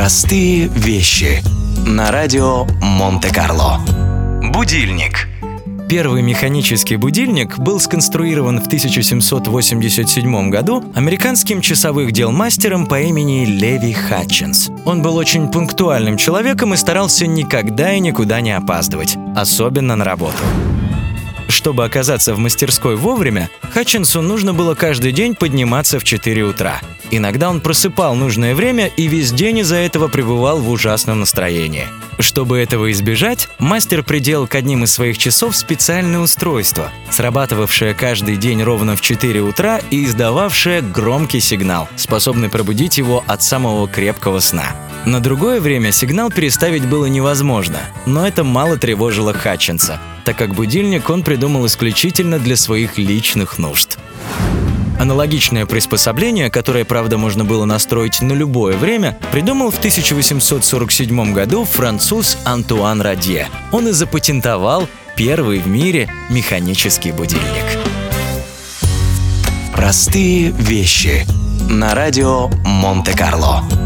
Простые вещи на радио Монте-Карло. Будильник. Первый механический будильник был сконструирован в 1787 году американским часовых дел мастером по имени Леви Хатчинс. Он был очень пунктуальным человеком и старался никогда и никуда не опаздывать, особенно на работу. Чтобы оказаться в мастерской вовремя, Хатчинсу нужно было каждый день подниматься в 4 утра. Иногда он просыпал нужное время и весь день из-за этого пребывал в ужасном настроении. Чтобы этого избежать, мастер приделал к одним из своих часов специальное устройство, срабатывавшее каждый день ровно в 4 утра и издававшее громкий сигнал, способный пробудить его от самого крепкого сна. На другое время сигнал переставить было невозможно, но это мало тревожило Хатчинса, так как будильник он придумал исключительно для своих личных нужд. Аналогичное приспособление, которое, правда, можно было настроить на любое время, придумал в 1847 году француз Антуан Радье. Он и запатентовал первый в мире механический будильник. Простые вещи на радио Монте-Карло.